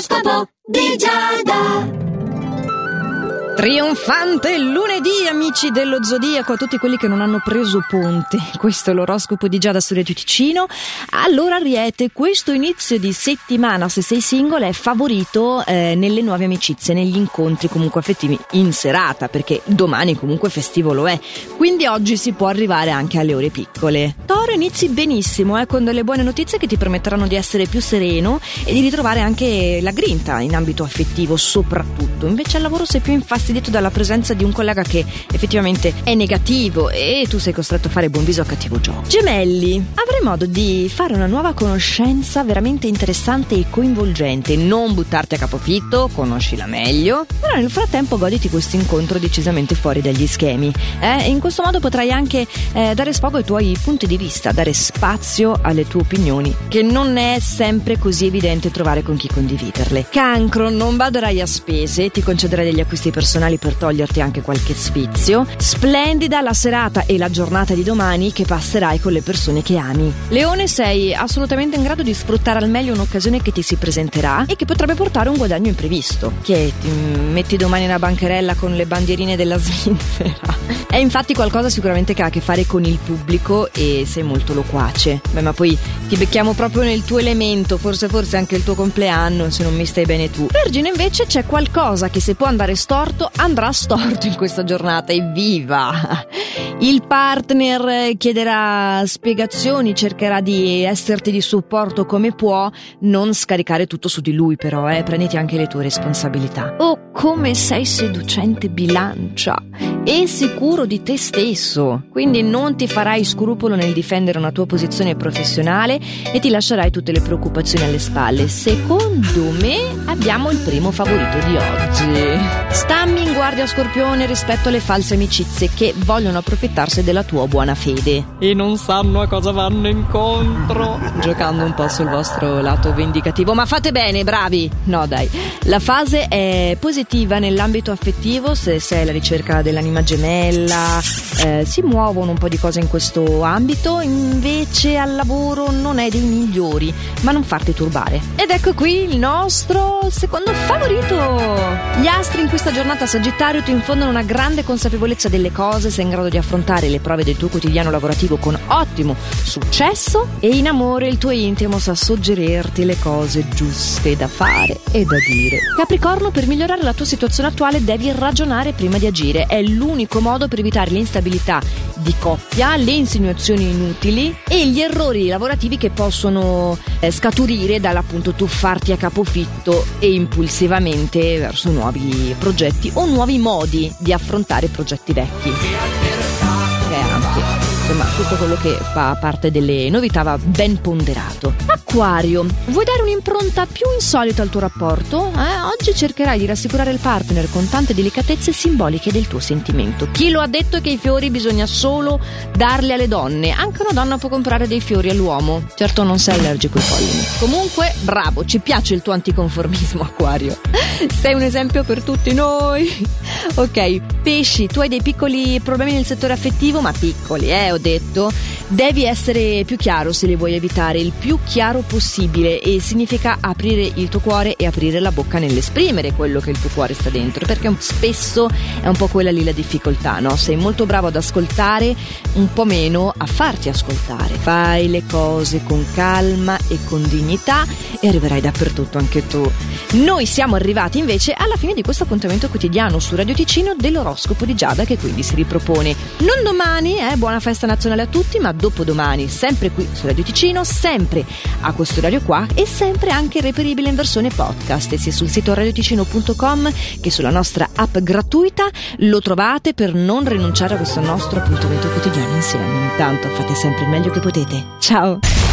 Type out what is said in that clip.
L'oroscopo di Giada. Trionfante lunedì, amici dello Zodiaco, a tutti quelli che non hanno preso ponte. Questo è l'oroscopo di Giada su Radio Ticino. Allora, Ariete, questo inizio di settimana, se sei single, è favorito eh, nelle nuove amicizie, negli incontri comunque affettivi in serata, perché domani comunque festivo lo è. Quindi oggi si può arrivare anche alle ore piccole. Toro, inizi benissimo, eh, con delle buone notizie che ti permetteranno di essere più sereno e di ritrovare anche la grinta in ambito affettivo, soprattutto. Invece al lavoro sei più infastidito infastidito dalla presenza di un collega che effettivamente è negativo e tu sei costretto a fare buon viso a cattivo gioco. Gemelli, avrai modo di fare una nuova conoscenza veramente interessante e coinvolgente. Non buttarti a capofitto, conoscila meglio, però nel frattempo goditi questo incontro decisamente fuori dagli schemi. Eh? in questo modo potrai anche eh, dare sfogo ai tuoi punti di vista, dare spazio alle tue opinioni, che non è sempre così evidente trovare con chi condividerle. Cancro, non baderai a spese, ti concederai degli acquisti personali personali per toglierti anche qualche sfizio. Splendida la serata e la giornata di domani che passerai con le persone che ami. Leone, sei assolutamente in grado di sfruttare al meglio un'occasione che ti si presenterà e che potrebbe portare un guadagno imprevisto. Che ti metti domani una bancherella con le bandierine della Svizzera. È infatti qualcosa sicuramente che ha a che fare con il pubblico e sei molto loquace. Beh, ma poi ti becchiamo proprio nel tuo elemento, forse forse anche il tuo compleanno, se non mi stai bene tu. Vergine invece c'è qualcosa che se può andare storto andrà storto in questa giornata, evviva! Il partner chiederà spiegazioni, cercherà di esserti di supporto come può, non scaricare tutto su di lui però, eh, prenditi anche le tue responsabilità. Oh, come sei seducente bilancia e sicuro di te stesso, quindi non ti farai scrupolo nel difendere una tua posizione professionale e ti lascerai tutte le preoccupazioni alle spalle. Secondo me abbiamo il primo favorito di oggi. Stammi in guardia Scorpione rispetto alle false amicizie che vogliono approfittarsi della tua buona fede e non sanno a cosa vanno incontro, giocando un po' sul vostro lato vendicativo, ma fate bene, bravi. No, dai. La fase è positiva nell'ambito affettivo se sei alla ricerca dell'anima anima gemella, eh, si muovono un po' di cose in questo ambito, invece al lavoro non è dei migliori, ma non farti turbare. Ed ecco qui il nostro secondo favorito. Gli astri in questa giornata Sagittario ti infondono una grande consapevolezza delle cose, sei in grado di affrontare le prove del tuo quotidiano lavorativo con ottimo successo e in amore il tuo intimo sa suggerirti le cose giuste da fare e da dire. Capricorno, per migliorare la tua situazione attuale devi ragionare prima di agire, è l'unico modo per evitare l'instabilità di coppia, le insinuazioni inutili e gli errori lavorativi che possono eh, scaturire dall'appunto tuffarti a capofitto e impulsivamente verso nuovi progetti o nuovi modi di affrontare progetti vecchi. Insomma tutto quello che fa parte delle novità va ben ponderato. Acquario, vuoi dare un'impronta più insolita al tuo rapporto? Eh? Oggi cercherai di rassicurare il partner con tante delicatezze simboliche del tuo sentimento. Chi lo ha detto che i fiori bisogna solo darli alle donne? Anche una donna può comprare dei fiori all'uomo. Certo non sei allergico ai pollini. Comunque, bravo, ci piace il tuo anticonformismo, Acquario. Sei un esempio per tutti noi. Ok, pesci, tu hai dei piccoli problemi nel settore affettivo, ma piccoli, eh, detto, devi essere più chiaro se li vuoi evitare, il più chiaro possibile e significa aprire il tuo cuore e aprire la bocca nell'esprimere quello che il tuo cuore sta dentro, perché spesso è un po' quella lì la difficoltà, no? Sei molto bravo ad ascoltare, un po' meno a farti ascoltare. Fai le cose con calma e con dignità e arriverai dappertutto anche tu. Noi siamo arrivati invece alla fine di questo appuntamento quotidiano su Radio Ticino dell'oroscopo di Giada che quindi si ripropone non domani, eh, buona festa nazionale a tutti, ma dopodomani, sempre qui su Radio Ticino, sempre a questo orario qua e sempre anche reperibile in versione podcast, sia sul sito radioticino.com che sulla nostra app gratuita lo trovate per non rinunciare a questo nostro appuntamento quotidiano insieme. Intanto fate sempre il meglio che potete. Ciao!